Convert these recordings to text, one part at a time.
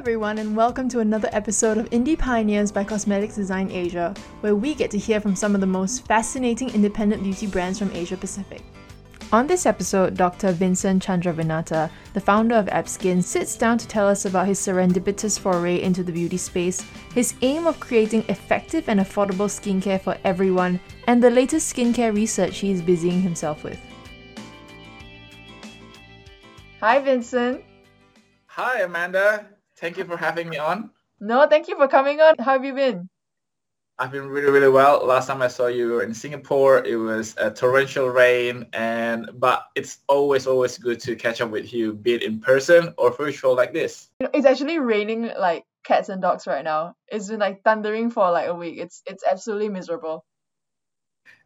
everyone, and welcome to another episode of Indie Pioneers by Cosmetics Design Asia, where we get to hear from some of the most fascinating independent beauty brands from Asia Pacific. On this episode, Dr. Vincent Candrawinata, the founder of AppSkin, sits down to tell us about his serendipitous foray into the beauty space, his aim of creating effective and affordable skincare for everyone, and the latest skincare research he is busying himself with. Hi, Vincent. Hi, Amanda. Thank you for having me on. No, thank you for coming on. How have you been? I've been really, really well. Last time I saw you were in Singapore. It was a torrential rain, and but it's always, always good to catch up with you, be it in person or virtual like this. It's actually raining like cats and dogs right now. It's been like thundering for like a week. It's it's absolutely miserable.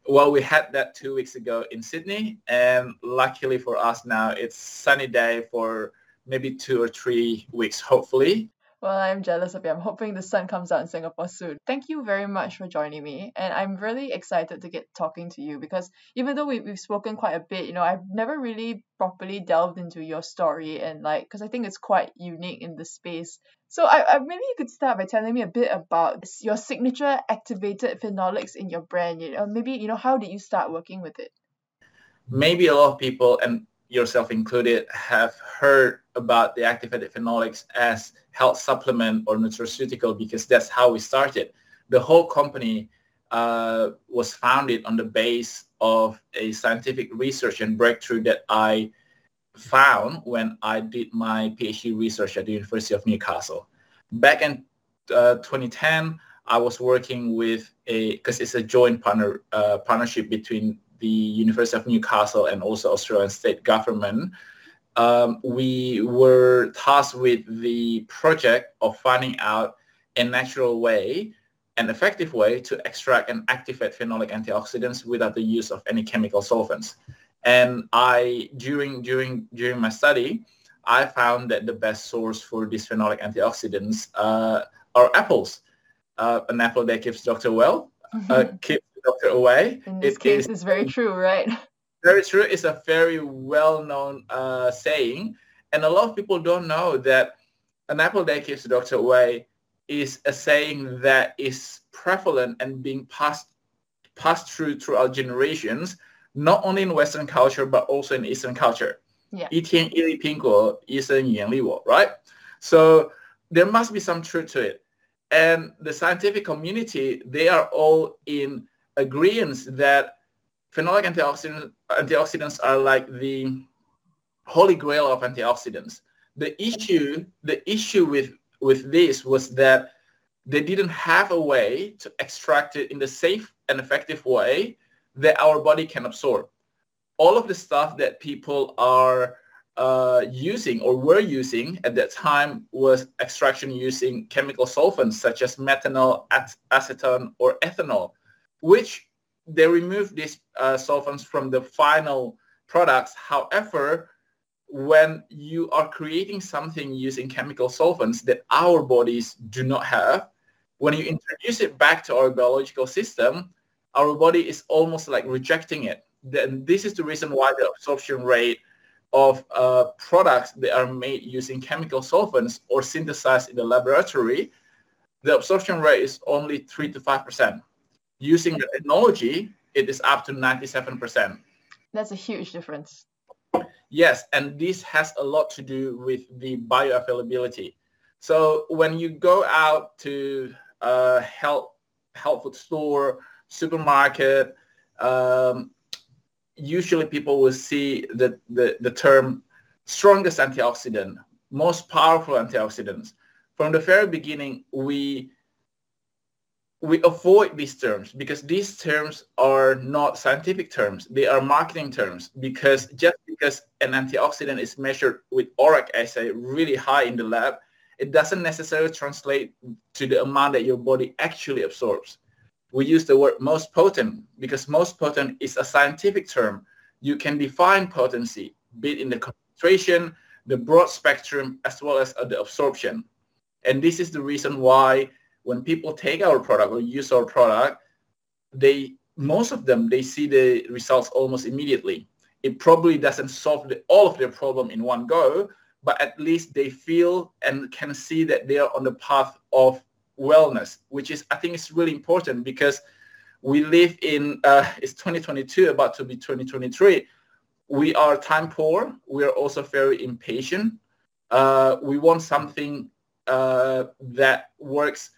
Well, we had that two weeks ago in Sydney, and luckily for us now, it's sunny day for maybe two or three weeks, hopefully. Well, I'm jealous of you. I'm hoping the sun comes out in Singapore soon. Thank you very much for joining me. And I'm really excited to get talking to you because even though we, we've spoken quite a bit, you know, I've never really properly delved into your story and like, because I think it's quite unique in the space. So I, I maybe you could start by telling me a bit about your signature activated phenolics in your brand. You know, maybe, you know, how did you start working with it? Maybe a lot of people, and yourself included, have heard about the active phenolics as health supplement or nutraceutical because that's how we started. The whole company uh, was founded on the base of a scientific research and breakthrough that I found when I did my PhD research at the University of Newcastle. Back in uh, 2010, I was working with a, because it's a joint partner uh, partnership between the University of Newcastle and also Australian state government um, we were tasked with the project of finding out a natural way, an effective way to extract and activate phenolic antioxidants without the use of any chemical solvents. And I, during, during, during my study, I found that the best source for these phenolic antioxidants uh, are apples. Uh, an apple that keeps doctor well, uh, keeps doctor away. In this it case, is, it's very true, right? very true. It's a very well-known uh, saying, and a lot of people don't know that an apple day keeps the doctor away is a saying that is prevalent and being passed passed through throughout generations, not only in Western culture but also in Eastern culture. Yeah. right? So there must be some truth to it. And the scientific community, they are all in agreement that phenolic antioxidants, antioxidants are like the holy grail of antioxidants. The issue, the issue with, with this was that they didn't have a way to extract it in the safe and effective way that our body can absorb. All of the stuff that people are uh, using or were using at that time was extraction using chemical solvents such as methanol, acetone, or ethanol, which they remove these uh, solvents from the final products. However, when you are creating something using chemical solvents that our bodies do not have, when you introduce it back to our biological system, our body is almost like rejecting it. Then this is the reason why the absorption rate of uh, products that are made using chemical solvents or synthesized in the laboratory, the absorption rate is only 3 to 5% using the technology, it is up to 97%. That's a huge difference. Yes, and this has a lot to do with the bioavailability. So when you go out to a health, health food store, supermarket, um, usually people will see the, the, the term strongest antioxidant, most powerful antioxidants. From the very beginning, we we avoid these terms because these terms are not scientific terms. They are marketing terms because just because an antioxidant is measured with ORAC assay really high in the lab, it doesn't necessarily translate to the amount that your body actually absorbs. We use the word most potent because most potent is a scientific term. You can define potency, be it in the concentration, the broad spectrum, as well as uh, the absorption. And this is the reason why when people take our product or use our product, they most of them they see the results almost immediately. It probably doesn't solve the, all of their problem in one go, but at least they feel and can see that they are on the path of wellness, which is, I think is really important because we live in, uh, it's 2022, about to be 2023. We are time poor. We are also very impatient. Uh, we want something uh, that works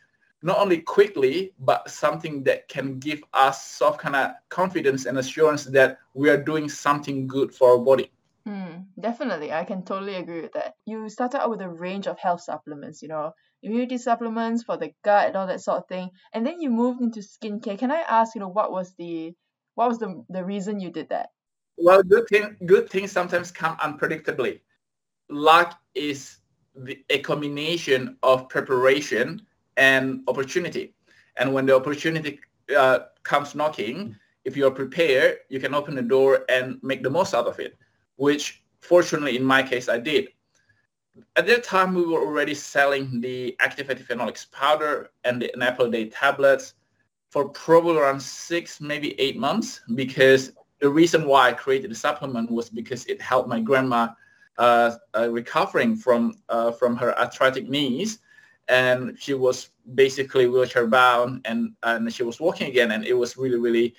not only quickly, but something that can give us some kind of confidence and assurance that we are doing something good for our body. Mm, definitely, I can totally agree with that. You started out with a range of health supplements, you know, immunity supplements for the gut and all that sort of thing, and then you moved into skincare. Can I ask, you know, what was the what was the the reason you did that? Well, good thing good things sometimes come unpredictably. Luck is the, a combination of preparation and opportunity, and when the opportunity uh, comes knocking, if you are prepared, you can open the door and make the most out of it which fortunately in my case I did. At that time, we were already selling the active phenolics powder and the Apple Day tablets for probably around six, maybe eight months because the reason why I created the supplement was because it helped my grandma uh, uh, recovering from uh, from her arthritic knees, and she was basically wheelchair bound, and and she was walking again, and it was really really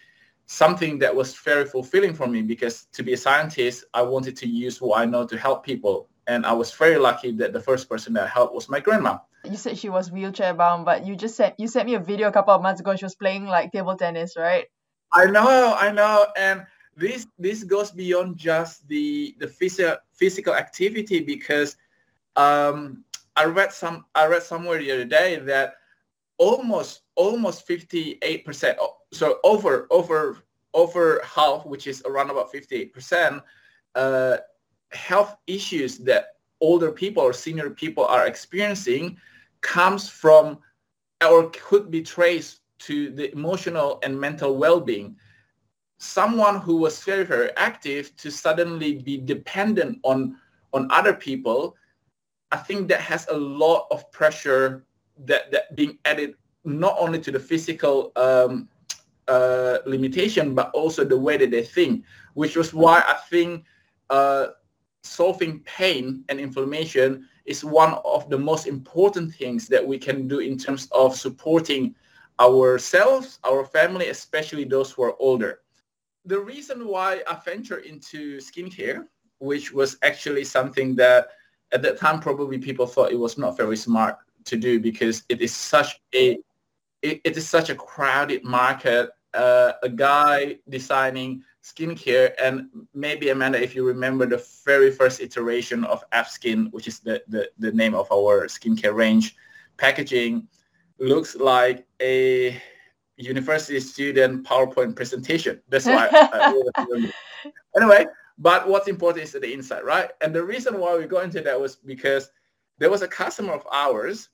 something that was very fulfilling for me because to be a scientist, I wanted to use what I know to help people. And I was very lucky that the first person that I helped was my grandma. You said she was wheelchair bound, but you just sent you sent me a video a couple of months ago. She was playing like table tennis, right? I know, I know, and this this goes beyond just the the physical physical activity because um, I read some I read somewhere the other day that almost almost 58 percent so over over over half, which is around about 58%, uh, health issues that older people or senior people are experiencing comes from or could be traced to the emotional and mental well-being. Someone who was very, very active to suddenly be dependent on, on other people, I think that has a lot of pressure that, that being added not only to the physical um, uh, limitation, but also the way that they think, which was why I think uh, solving pain and inflammation is one of the most important things that we can do in terms of supporting ourselves, our family, especially those who are older. The reason why I ventured into skincare, which was actually something that at that time probably people thought it was not very smart to do because it is such a it, it is such a crowded market uh, a guy designing skincare and maybe Amanda, if you remember the very first iteration of Skin, which is the, the, the name of our skincare range, packaging looks like a university student PowerPoint presentation. That's why I, anyway, but what's important is the inside, right? And the reason why we got into that was because there was a customer of ours.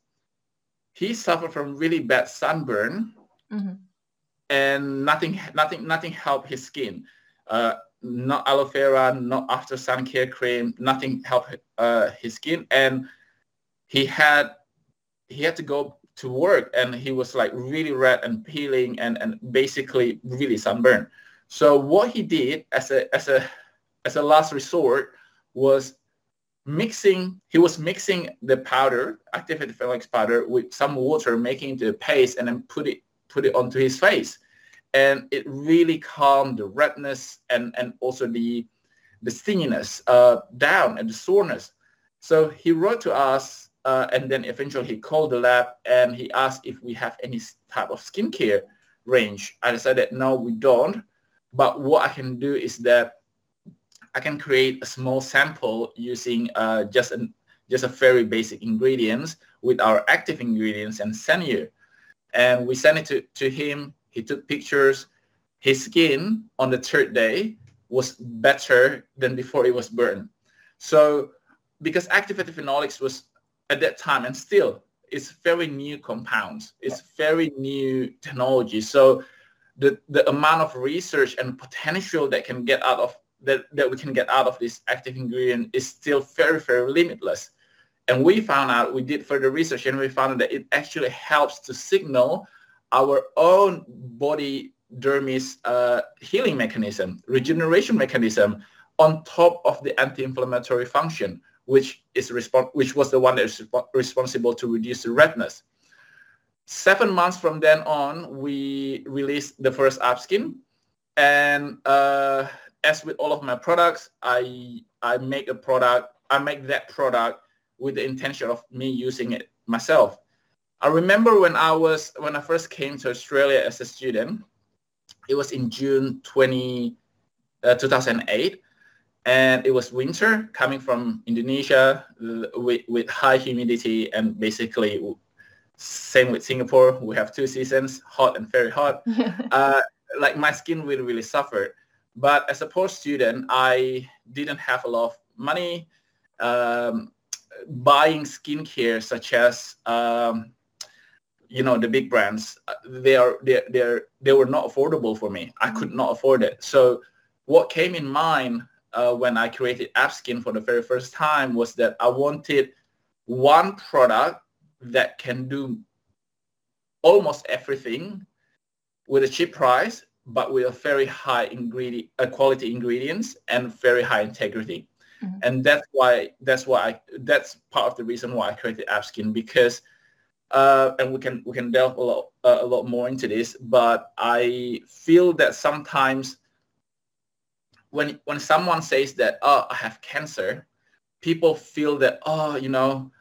He suffered from really bad sunburn. Mm-hmm and nothing, nothing, nothing helped his skin. Uh, not aloe vera, not after sun care cream, nothing helped uh, his skin, and he had he had to go to work, and he was like really red and peeling, and and basically really sunburned. So what he did as a as a as a last resort was mixing he was mixing the powder activated phenolics powder with some water making into a paste and then put it put it onto his face and it really calmed the redness and, and also the, the stinginess uh, down and the soreness. So he wrote to us uh, and then eventually he called the lab and he asked if we have any type of skincare range. I decided, no, we don't. But what I can do is that I can create a small sample using uh, just, an, just a very basic ingredients with our active ingredients and send you. And we sent it to, to him he took pictures. His skin on the third day was better than before it was burned. So because activated phenolics was at that time and still it's very new compounds. It's very new technology. So the, the amount of research and potential that can get out of that, that we can get out of this active ingredient is still very, very limitless. And we found out, we did further research and we found that it actually helps to signal our own body dermis uh, healing mechanism, regeneration mechanism on top of the anti-inflammatory function, which is respon- which was the one that is responsible to reduce the redness. Seven months from then on, we released the first app skin, and uh, as with all of my products, I I make a product. I make that product with the intention of me using it myself. I remember when I was when I first came to Australia as a student, it was in June 20, uh, 2008 and it was winter coming from Indonesia with, with high humidity and basically same with Singapore. We have two seasons, hot and very hot. uh, like my skin really, really suffered. But as a poor student, I didn't have a lot of money. Um, buying skincare such as um, you know the big brands they are they they they were not affordable for me i could not afford it so what came in mind uh, when i created AppSkin for the very first time was that i wanted one product that can do almost everything with a cheap price but with a very high ingredient uh, quality ingredients and very high integrity mm-hmm. and that's why that's why I, that's part of the reason why i created AppSkin because uh, and we can we can delve a lot uh, a lot more into this. But I feel that sometimes when when someone says that oh I have cancer, people feel that oh you know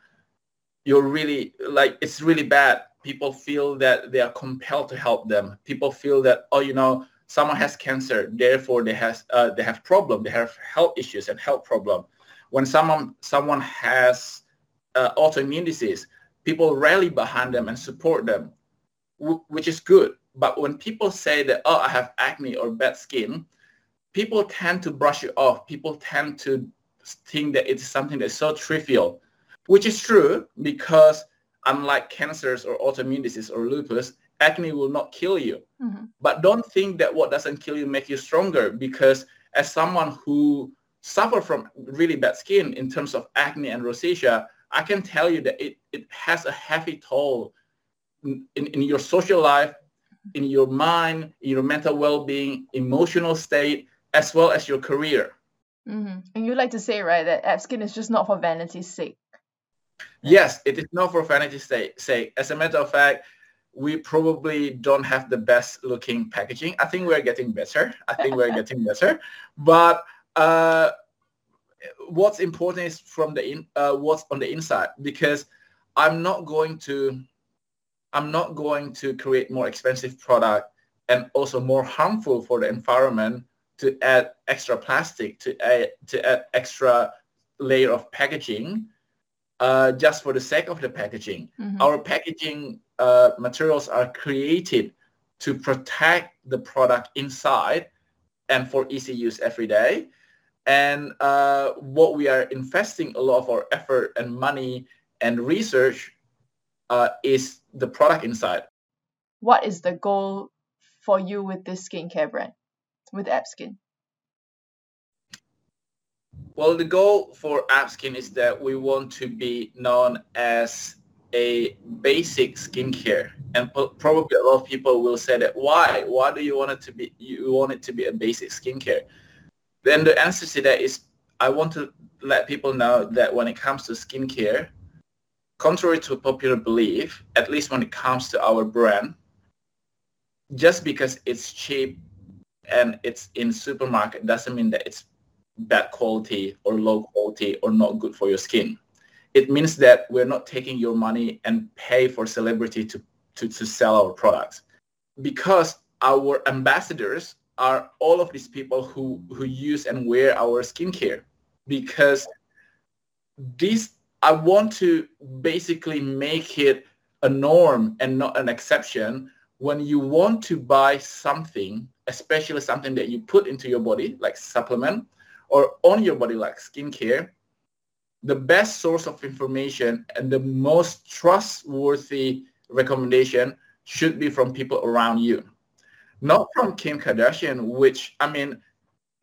you're really like it's really bad. People feel that they are compelled to help them. People feel that oh you know someone has cancer, therefore they has uh, they have problem, they have health issues and health problem. When someone someone has uh, autoimmune disease, people rally behind them and support them, which is good. But when people say that, oh, I have acne or bad skin, people tend to brush it off. People tend to think that it's something that's so trivial, which is true because unlike cancers or autoimmune disease or lupus, acne will not kill you. Mm-hmm. But don't think that what doesn't kill you make you stronger because as someone who suffer from really bad skin in terms of acne and rosacea, I can tell you that it, it has a heavy toll in, in, in your social life, in your mind, in your mental well-being, emotional state, as well as your career. Mm-hmm. And you like to say, right, that AppSkin is just not for vanity's sake. Yes, it is not for vanity's sake. As a matter of fact, we probably don't have the best looking packaging. I think we're getting better. I think we're getting better. But uh, what's important is from the in, uh, what's on the inside because I'm not going to I'm not going to create more expensive product and also more harmful for the environment to add extra plastic to add to add extra layer of packaging uh, just for the sake of the packaging. Mm-hmm. Our packaging uh, materials are created to protect the product inside and for easy use every day and uh, what we are investing a lot of our effort and money and research uh, is the product inside. What is the goal for you with this skincare brand, with AppSkin? Well, the goal for AppSkin is that we want to be known as a basic skincare, and probably a lot of people will say that why? Why do you want it to be? You want it to be a basic skincare? then the answer to that is I want to let people know that when it comes to skincare, contrary to popular belief, at least when it comes to our brand, just because it's cheap and it's in supermarket doesn't mean that it's bad quality or low quality or not good for your skin. It means that we're not taking your money and pay for celebrity to, to, to sell our products. Because our ambassadors are all of these people who, who use and wear our skincare because this I want to basically make it a norm and not an exception when you want to buy something, especially something that you put into your body like supplement or on your body like skincare, the best source of information and the most trustworthy recommendation should be from people around you not from Kim Kardashian, which I mean,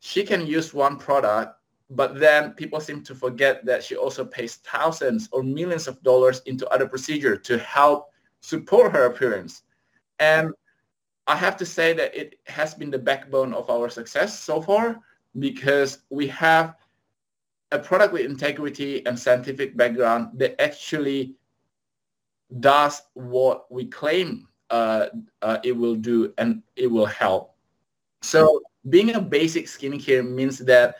she can use one product, but then people seem to forget that she also pays thousands or millions of dollars into other procedures to help support her appearance. And I have to say that it has been the backbone of our success so far because we have a product with integrity and scientific background that actually does what we claim uh, uh, it will do and it will help. So being a basic skincare means that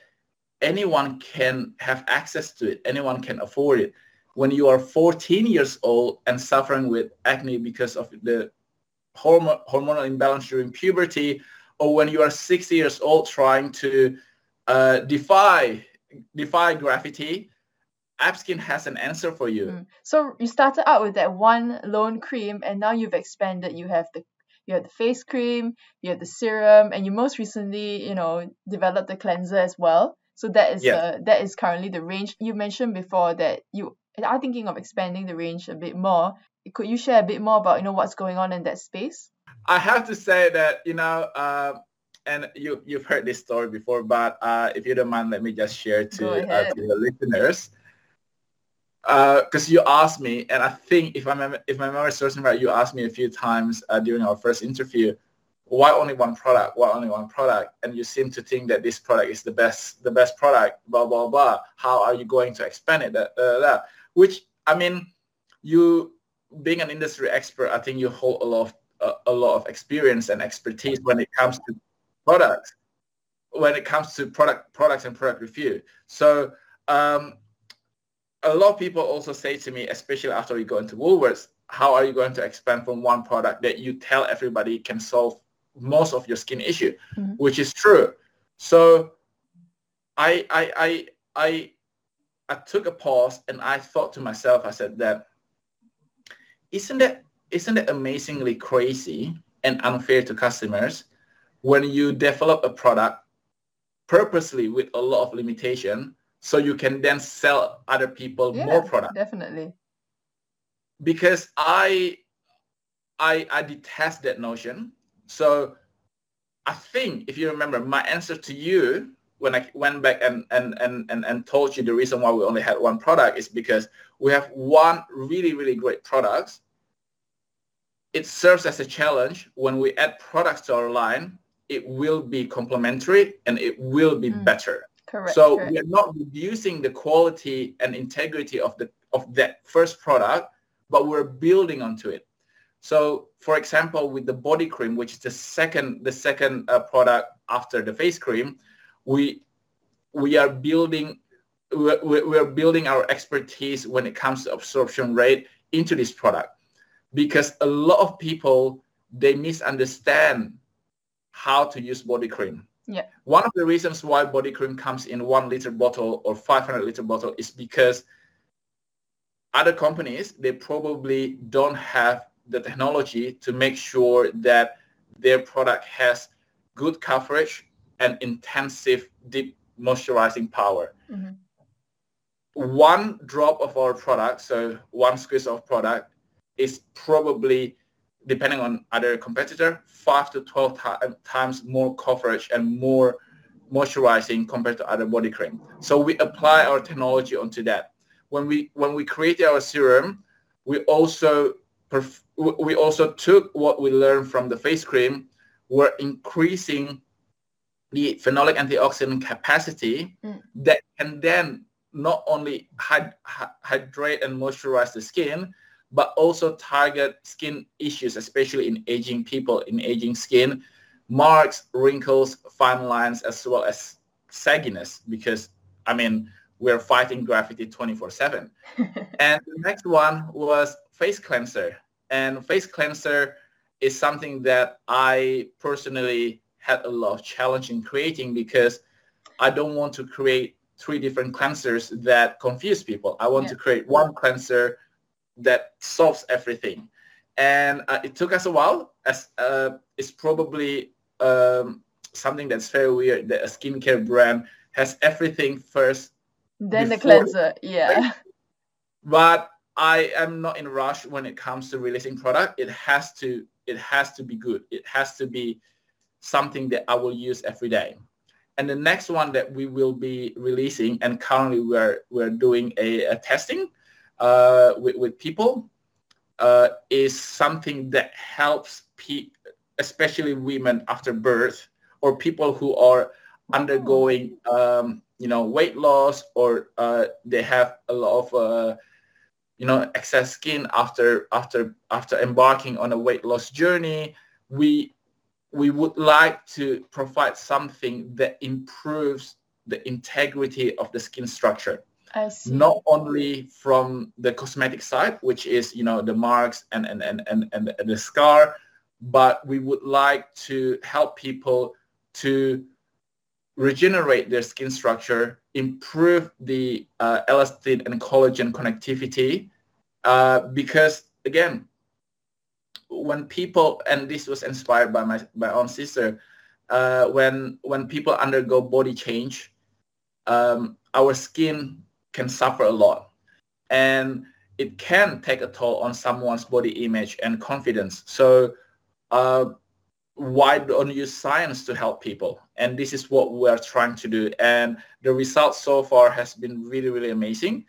anyone can have access to it. Anyone can afford it. When you are 14 years old and suffering with acne because of the hormonal imbalance during puberty, or when you are six years old trying to uh, defy defy gravity, AppSkin has an answer for you. Mm. So you started out with that one lone cream, and now you've expanded. You have the you have the face cream, you have the serum, and you most recently, you know, developed the cleanser as well. So that is yeah. the that is currently the range. You mentioned before that you are thinking of expanding the range a bit more. Could you share a bit more about you know what's going on in that space? I have to say that you know. Uh, and you you've heard this story before, but uh, if you don't mind, let me just share to, uh, to the listeners because uh, you asked me, and I think if I'm, if my memory serves me right, you asked me a few times uh, during our first interview, why only one product? Why only one product? And you seem to think that this product is the best the best product. Blah blah blah. How are you going to expand it? That, that. Which I mean, you being an industry expert, I think you hold a lot of uh, a lot of experience and expertise when it comes to products, when it comes to product products and product review. So um, a lot of people also say to me, especially after we go into Woolworths, how are you going to expand from one product that you tell everybody can solve most of your skin issue, mm-hmm. which is true. So I, I, I, I, I took a pause and I thought to myself, I said that, isn't that, isn't it amazingly crazy and unfair to customers when you develop a product purposely with a lot of limitation so you can then sell other people yeah, more product? definitely. Because i i i detest that notion. So i think if you remember my answer to you when i went back and and and and, and told you the reason why we only had one product is because we have one really really great product it serves as a challenge when we add products to our line it will be complementary and it will be mm. better Correct. So correct. we are not reducing the quality and integrity of the of that first product, but we're building onto it. So, for example, with the body cream, which is the second the second uh, product after the face cream, we we are building we we are building our expertise when it comes to absorption rate into this product because a lot of people they misunderstand how to use body cream yeah. One of the reasons why body cream comes in one liter bottle or 500 liter bottle is because other companies, they probably don't have the technology to make sure that their product has good coverage and intensive deep moisturizing power. Mm-hmm. One drop of our product, so one squeeze of product, is probably depending on other competitor, five to 12 t- times more coverage and more moisturizing compared to other body cream. So we apply our technology onto that. When we when we create our serum, we also perf- we also took what we learned from the face cream. We're increasing the phenolic antioxidant capacity mm. that can then not only hyd- hydrate and moisturize the skin, but also target skin issues, especially in aging people, in aging skin, marks, wrinkles, fine lines, as well as sagginess, because, I mean, we're fighting gravity 24-7. and the next one was face cleanser. And face cleanser is something that I personally had a lot of challenge in creating because I don't want to create three different cleansers that confuse people. I want yeah. to create one cleanser that solves everything. And uh, it took us a while. As uh, it's probably um, something that's very weird that a skincare brand has everything first. Then the cleanser, yeah. But I am not in a rush when it comes to releasing product. It has to it has to be good. It has to be something that I will use every day. And the next one that we will be releasing, and currently we're we're doing a, a testing, uh, with, with people uh, is something that helps pe- especially women after birth or people who are undergoing um, you know weight loss or uh, they have a lot of uh, you know excess skin after after after embarking on a weight loss journey we we would like to provide something that improves the integrity of the skin structure. Not only from the cosmetic side which is you know the marks and and and and, and, the scar but we would like to help people to regenerate their skin structure, improve the uh, elastin and collagen connectivity, uh, because again, when people and this was inspired by my my own sister, uh, when when people undergo body change, um, our skin can suffer a lot, and it can take a toll on someone's body image and confidence. So uh, why don't you use science to help people? And this is what we are trying to do. And the results so far has been really, really amazing.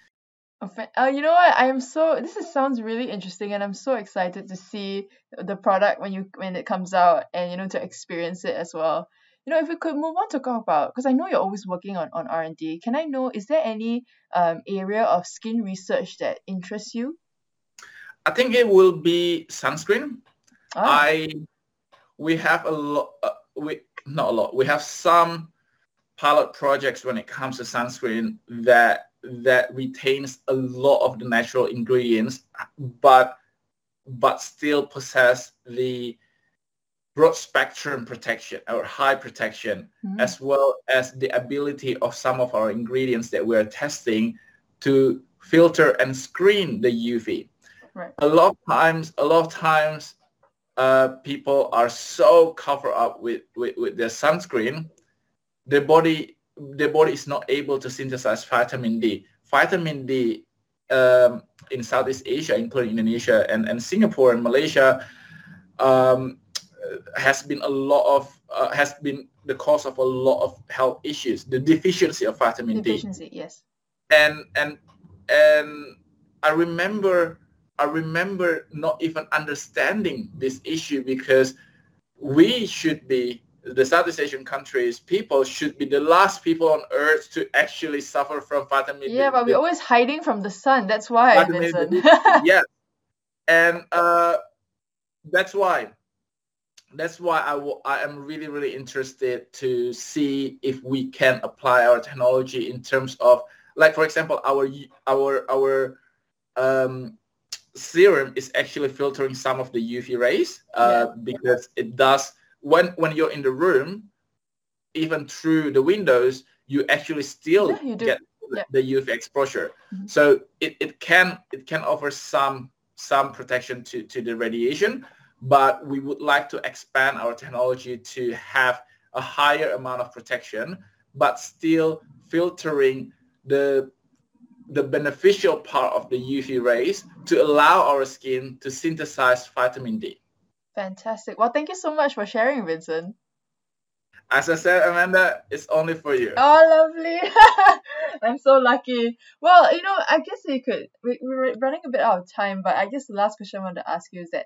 Uh, you know what? I am so. This is, sounds really interesting, and I'm so excited to see the product when you when it comes out, and you know to experience it as well. You know, if we could move on to talk about, because I know you're always working on on R and D. Can I know is there any um area of skin research that interests you? I think it will be sunscreen. Ah. I we have a lot. Uh, we not a lot. We have some pilot projects when it comes to sunscreen that that retains a lot of the natural ingredients, but but still possess the broad spectrum protection or high protection, Mhm. as well as the ability of some of our ingredients that we're testing to filter and screen the UV. Right. A lot of times, a lot of times, uh, people are so covered up with, with, with their sunscreen, their body their body is not able to synthesize vitamin D. Vitamin D um, in Southeast Asia, including Indonesia and, and Singapore and Malaysia, um, has been a lot of uh, has been the cause of a lot of health issues. The deficiency of vitamin D Deficiency, yes. and and and I remember I remember not even understanding this issue because we should be the Southeast Asian countries people should be the last people on earth to actually suffer from vitamin D Yeah, but we're always hiding from the sun. That's why, Vitamin D yes and uh, that's why that's why I w- I am really really interested to see if we can apply our technology in terms of like for example our our our um, serum is actually filtering some of the UV rays uh, because it does when when you're in the room even through the windows you actually still Yeah, you get Yeah. the UV exposure Mhm. so it, it can it can offer some some protection to, to the radiation but we would like to expand our technology to have a higher amount of protection but still filtering the the beneficial part of the UV rays to allow our skin to synthesize vitamin D. Fantastic. Well, thank you so much for sharing, Vincent. As I said, Amanda, it's only for you. Oh, lovely. I'm so lucky. Well, you know, I guess we could, we, we're running a bit out of time, but I guess the last question I want to ask you is that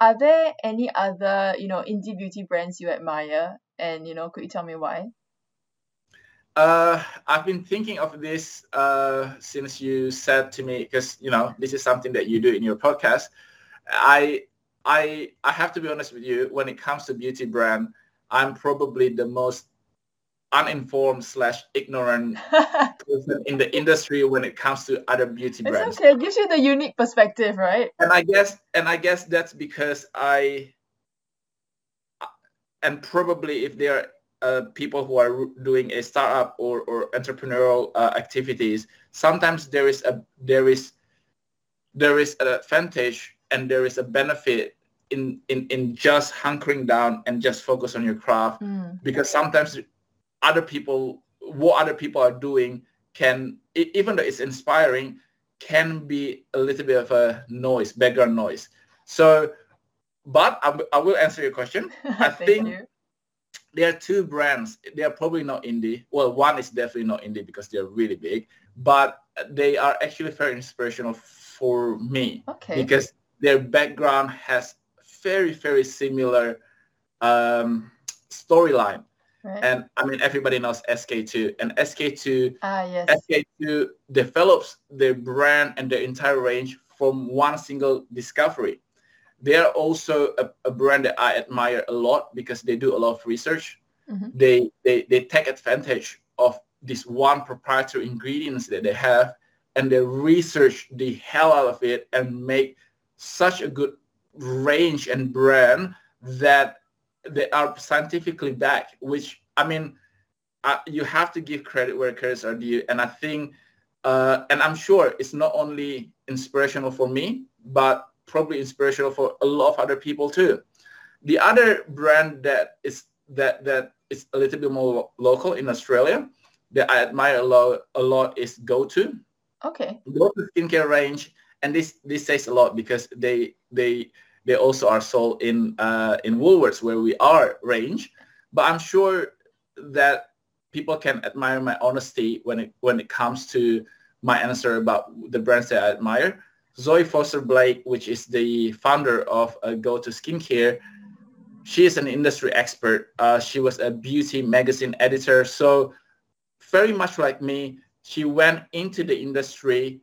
are- there any other, you know, indie beauty brands you admire? And, you know, could you tell me why? Uh, I've been thinking of this uh, since you said to me, because you know this is something that you do in your podcast. I I I have to be honest with you. When it comes to beauty brand, I'm probably the most uninformed slash ignorant person in the industry when it comes to other beauty brands. It's okay. It gives you the unique perspective, right? and I guess and I guess that's because I and probably if there are uh, people who are doing a startup or, or entrepreneurial uh, activities, sometimes there is a there is there is an advantage and there is a benefit in, in, in just hunkering down and just focus on your craft Mm. because sometimes other people what other people are doing can even though it's inspiring can be a little bit of a noise background noise so but I, I will answer your question I think- you. there are two brands they are probably not indie well one is definitely not indie because they're really big but they are actually very inspirational for me Okay. because their background has very very similar um, storyline Right. And I mean, everybody knows SK2, and SK2, ah, yes. SK2 develops their brand and their entire range from one single discovery. They are also a, a brand that I admire a lot because they do a lot of research. Mm-hmm. They, they they take advantage of this one proprietary ingredients that they have, and they research the hell out of it and make such a good range and brand that they are scientifically backed, which I mean, uh, you have to give credit where credits are due. And I think, uh, and I'm sure it's not only inspirational for me, but probably inspirational for a lot of other people too. The other brand that is that that is a little bit more local in Australia that I admire a lot a lot is GoTo. Okay. GoTo skincare range, and this this says a lot because they they they also are sold in uh, in Woolworths where we are range. But I'm sure that people can admire my honesty when it when it comes to my answer about the brands that I admire. Zoe Foster Blake, which is the founder of uh, GoTo Skincare, she is an industry expert. Uh, she was a beauty magazine editor. So very much like me, she went into the industry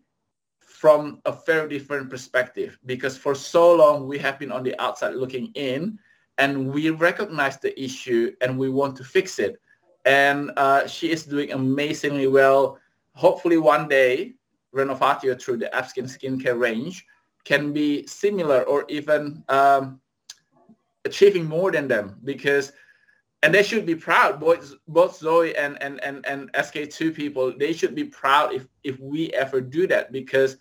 from a very different perspective because for so long we have been on the outside looking in and we recognize the issue and we want to fix it. And uh, she is doing amazingly well. Hopefully one day, Renovatio through the Apskin skincare range can be similar or even um, achieving more than them because and they should be proud both both zoe and and and, and sk2 people they should be proud if if we ever do that because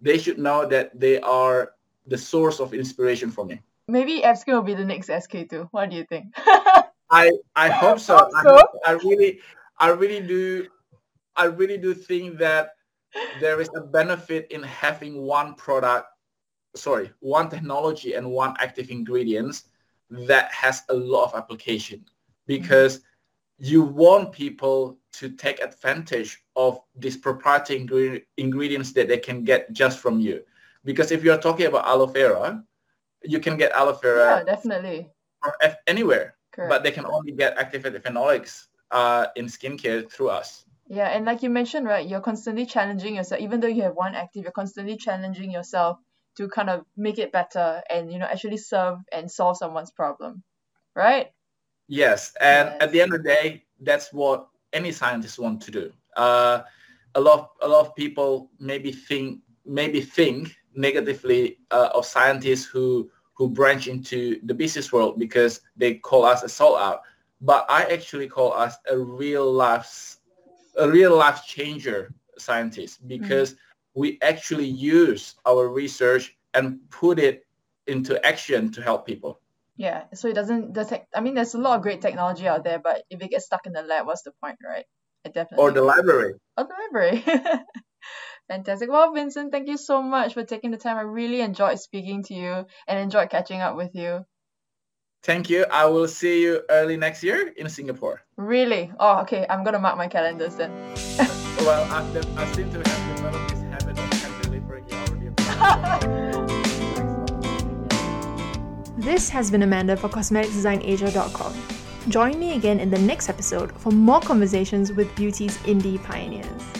they should know that they are the source of inspiration for me. Maybe Apskin will be the next SK2. What do you think? I I hope so. Hope so. I, hope, I really I really do I really do think that there is a benefit in having one product, sorry, one technology and one active ingredients that has a lot of application because you want people to take advantage of these proprietary ingre- ingredients that they can get just from you. Because if you're talking about aloe vera, you can get aloe vera yeah, definitely from anywhere, Correct. but they can only get activated phenolics uh, in skincare through us. Yeah, and like you mentioned, right, you're constantly challenging yourself. Even though you have one active, you're constantly challenging yourself to kind of make it better and you know actually serve and solve someone's problem, right? Yes, and yes. at the end of the day, that's what any scientist want to do. Uh, a lot, a lot of people maybe think maybe think negatively uh, of scientists who who branch into the business world because they call us a sold out. But I actually call us a real life a real life changer scientist because mm-hmm. we actually use our research and put it into action to help people. Yeah, so it doesn't the tech I mean there's a lot of great technology out there, but if it gets stuck in the lab, what's the point, right? It definitely Or the library. Or the library. Fantastic. Well, Vincent, thank you so much for taking the time. I really enjoyed speaking to you and enjoyed catching up with you. Thank you. I will see you early next year in Singapore. Really? Oh, okay. I'm gonna mark my calendars then. well, I, I seem to have developed this habit of hand delivering already. This has been Amanda for CosmeticsDesignAsia.com. Join me again in the next episode for more conversations with beauty's indie pioneers.